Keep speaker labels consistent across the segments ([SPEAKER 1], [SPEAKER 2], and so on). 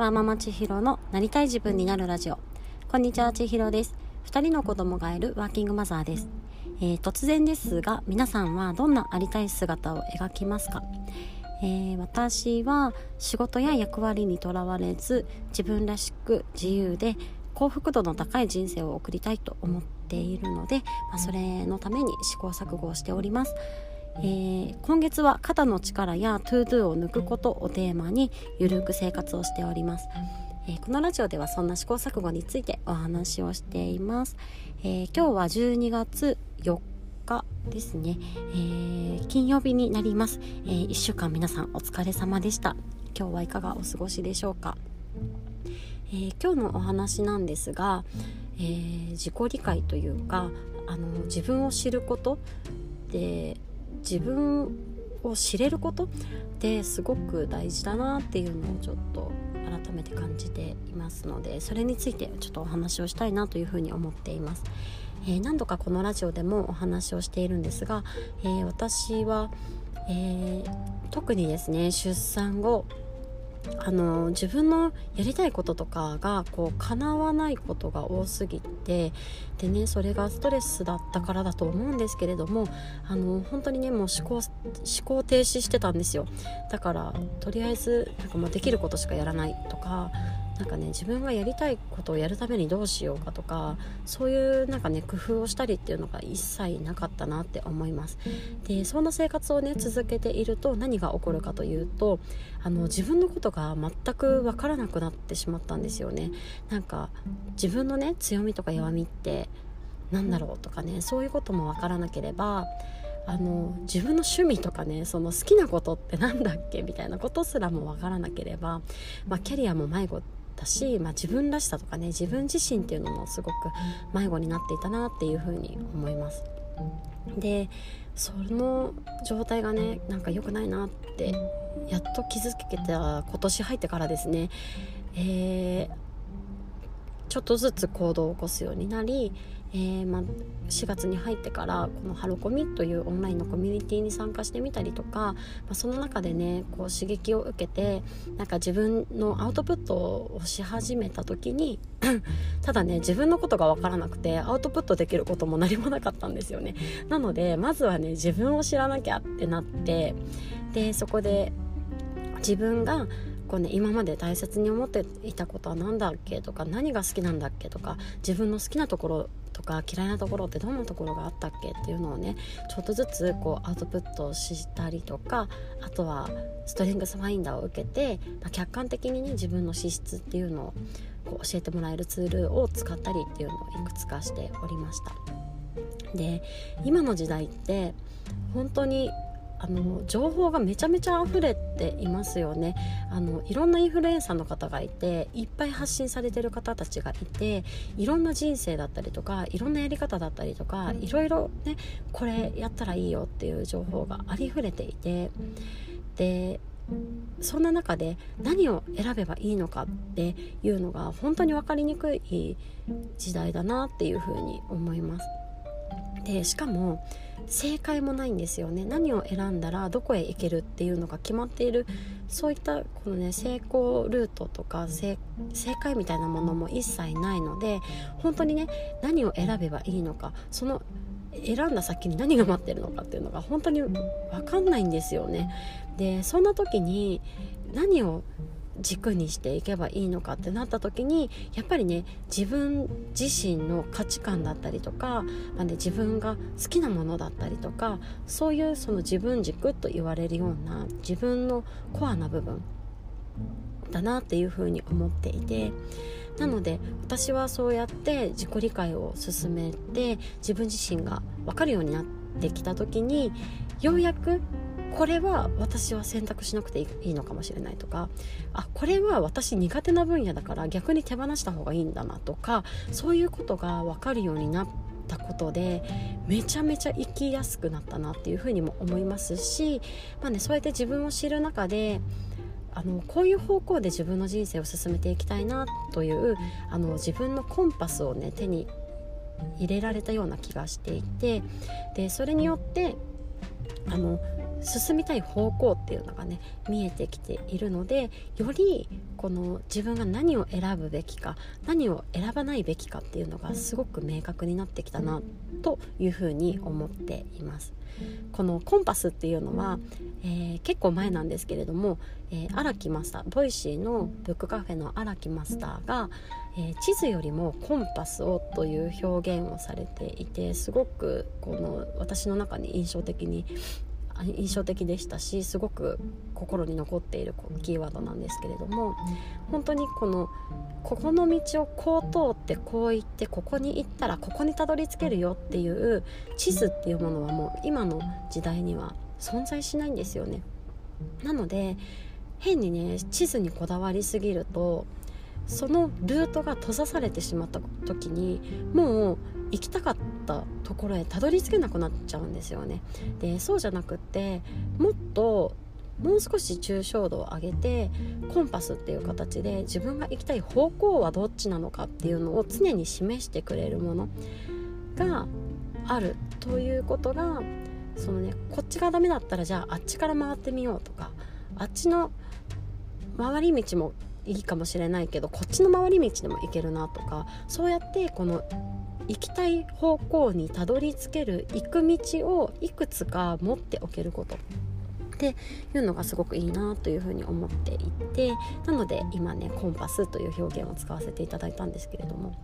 [SPEAKER 1] ワーママ千尋のなりたい自分になるラジオ。こんにちは千尋です。2人の子供がいるワーキングマザーです、えー、突然ですが皆さんはどんなありたい姿を描きますか、えー、私は仕事や役割にとらわれず自分らしく自由で幸福度の高い人生を送りたいと思っているので、まあ、それのために試行錯誤をしております。えー、今月は肩の力やトゥードゥを抜くことをテーマにゆるく生活をしております、えー、このラジオではそんな試行錯誤についてお話をしています、えー、今日は12月4日ですね、え金曜日になります、え1週間皆さんお疲れ様でした。今日はいかがお過ごしでしょうか、え今日のお話なんですが、え自己理解というかあの自分を知ることで自分を知れることってすごく大事だなっていうのをちょっと改めて感じていますのでそれについてちょっとお話をしたいなというふうに思っています、えー、何度かこのラジオでもお話をしているんですが、えー、私は、えー、特にですね出産後あの自分のやりたいこととかがこう叶わないことが多すぎてでねそれがストレスだったからだと思うんですけれどもあの本当にねもう思考思考停止してたんですよ。だからとりあえずなんかもうできることしかやらないとかなんかね自分がやりたいことをやるためにどうしようかとかそういうなんかね工夫をしたりっていうのが一切なかったなって思います。でそんな生活をね続けていると何が起こるかというとあの自分のことが全く分からなくなってしまったんですよね。なんか自分のね強みとか弱みって何だろうとかねそういうことも分からなければあの自分の趣味とかねその好きなことって何だっけみたいなことすらも分からなければ、まあ、キャリアも迷子ったし、まあ、自分らしさとかね自分自身っていうのもすごく迷子になっていたなっていうふうに思います。でその状態がねなんか良くないなってやっと気づけた今年入ってからですね、えー、ちょっとずつ行動を起こすようになりえー、ま4月に入ってからこのハロコミというオンラインのコミュニティに参加してみたりとか、まあ、その中でねこう刺激を受けてなんか自分のアウトプットをし始めた時に ただね自分のことが分からなくてアウトプットできることも何もなかったんですよね。なのでまずはね自分を知らなきゃってなってでそこで自分がこうね今まで大切に思っていたことは何だっけとか何が好きなんだっけとか自分の好きなところとか嫌いなところってどんなところがあったっけっていうのをねちょっとずつこうアウトプットしたりとかあとはストレングスファインダーを受けて、まあ、客観的にね自分の資質っていうのをこう教えてもらえるツールを使ったりっていうのをいくつかしておりました。で今の時代って本当にあの情報がめちゃめちゃ溢れていますよねあのいろんなインフルエンサーの方がいていっぱい発信されてる方たちがいていろんな人生だったりとかいろんなやり方だったりとかいろいろねこれやったらいいよっていう情報がありふれていてでそんな中で何を選べばいいのかっていうのが本当に分かりにくい時代だなっていうふうに思います。でしかも正解もないんですよね何を選んだらどこへ行けるっていうのが決まっているそういったこのね成功ルートとか正解みたいなものも一切ないので本当にね何を選べばいいのかその選んだ先に何が待ってるのかっていうのが本当に分かんないんですよね。でそんな時に何を軸にしていけばいいのかってなった時にやっぱりね自分自身の価値観だったりとか、まあね、自分が好きなものだったりとかそういうその自分軸と言われるような自分のコアな部分だなっていうふうに思っていてなので私はそうやって自己理解を進めて自分自身が分かるようになってきた時にようやくこれは私は選択しなくていいのかもしれないとかあこれは私苦手な分野だから逆に手放した方がいいんだなとかそういうことが分かるようになったことでめちゃめちゃ生きやすくなったなっていうふうにも思いますし、まあね、そうやって自分を知る中であのこういう方向で自分の人生を進めていきたいなというあの自分のコンパスをね手に入れられたような気がしていてでそれによってあの進みたい方向っていうのがね見えてきているのでよりこの自分が何を選ぶべきか何を選ばないべきかっていうのがすごく明確になってきたなというふうに思っています。このコンパスっていうのは、えー、結構前なんですけれども荒、えー、木マスター Voicy のブックカフェの荒木マスターが、えー、地図よりもコンパスをという表現をされていてすごくこの私の中に印象的に印象的でしたしすごく心に残っているキーワードなんですけれども本当にこのここの道をこう通ってこう行ってここに行ったらここにたどり着けるよっていう地図っていうものはもう今の時代には存在しないんですよね。なので変にね地図にこだわりすぎるとそのルートが閉ざされてしまった時にもう行きたかったところへたどり着けなくなっちゃうんですよね。でそうじゃなくってもっともう少し抽象度を上げてコンパスっていう形で自分が行きたい方向はどっちなのかっていうのを常に示してくれるものがあるということがそのねこっちがダメだったらじゃああっちから回ってみようとかあっちの回り道もいいかもしれないけどこっちの回り道でも行けるなとかそうやってこの行きたい方向にたどり着ける行く道をいくつか持っておけることっていうのがすごくいいなというふうに思っていてなので今ねコンパスという表現を使わせていただいたんですけれども。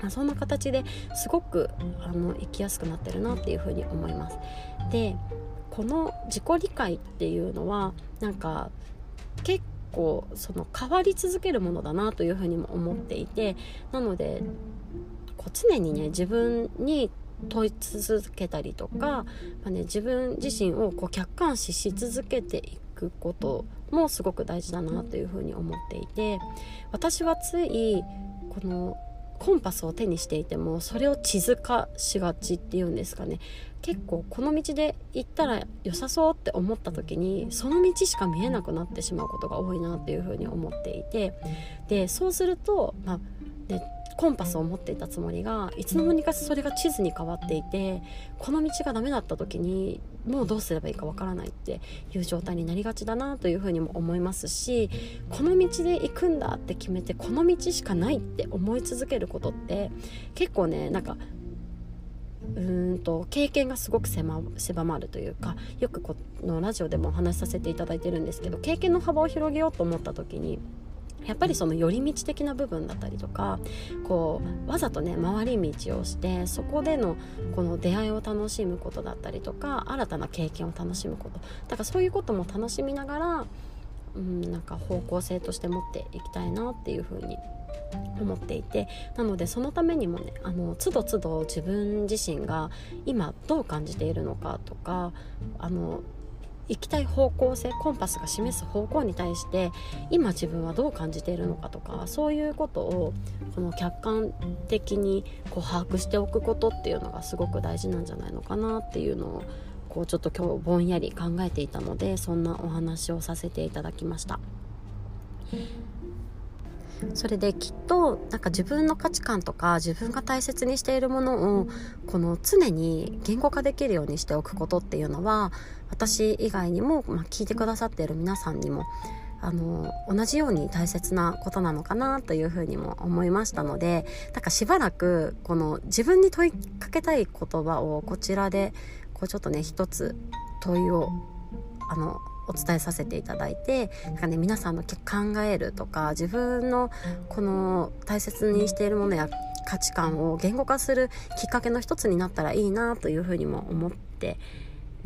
[SPEAKER 1] まあ、そんな形ですごくあの生きやすくなってるなっていうふうに思います。でこの自己理解っていうのはなんか結構その変わり続けるものだなというふうにも思っていてなのでこう常にね自分に問い続けたりとか、まあね、自分自身をこう客観視し続けていくこともすごく大事だなというふうに思っていて私はついこのコンパスを手にしていてもそれを地図化しがちっていうんですかね。結構この道で行ったら良さそうって思った時にその道しか見えなくなってしまうことが多いなっていうふうに思っていてでそうすると、まあね、コンパスを持っていたつもりがいつの間にかそれが地図に変わっていてこの道がダメだった時にもうどうすればいいかわからないっていう状態になりがちだなというふうにも思いますしこの道で行くんだって決めてこの道しかないって思い続けることって結構ねなんかうーんと経験がすごく狭まるというかよくこのラジオでもお話しさせていただいてるんですけど経験の幅を広げようと思った時にやっぱりその寄り道的な部分だったりとかこうわざとね回り道をしてそこでのこの出会いを楽しむことだったりとか新たな経験を楽しむこと。だからそういうことも楽しみながら、うん、なんか方向性として持っていきたいなっていうふうに思っていて。なのでそのためにもねあの都度都度自分自身が今どう感じているのかとかあの行きたい方向性コンパスが示す方向に対して今自分はどう感じているのかとかそういうことをこの客観的にこう把握しておくことっていうのがすごく大事なんじゃないのかなっていうのをこうちょっと今日ぼんやり考えていたのでそんなお話をさせていただきました。それできっとなんか自分の価値観とか自分が大切にしているものをこの常に言語化できるようにしておくことっていうのは私以外にも、まあ、聞いてくださっている皆さんにもあの同じように大切なことなのかなというふうにも思いましたのでなんかしばらくこの自分に問いかけたい言葉をこちらでこうちょっとね一つ問いをあのお伝えさせていただいてなんか、ね、皆さんの考えるとか自分のこの大切にしているものや価値観を言語化するきっかけの一つになったらいいなというふうにも思って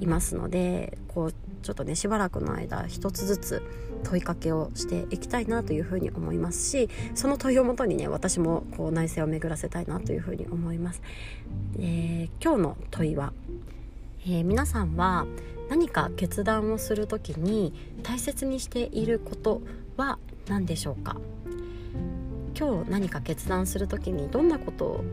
[SPEAKER 1] いますのでこうちょっとねしばらくの間一つずつ問いかけをしていきたいなというふうに思いますしその問いをもとにね私もこう内省を巡らせたいなというふうに思います。えー、今日の問いは、えー、皆さんは何か決断をする時に大切にしていることは何でしょうか？今日何か決断する時にどんなことを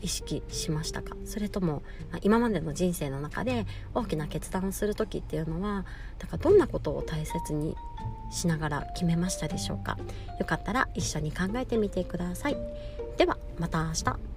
[SPEAKER 1] 意識しましたか？それとも今までの人生の中で大きな決断をする時っていうのはだからどんなことを大切にしながら決めましたでしょうか？よかったら一緒に考えてみてください。ではまた明日。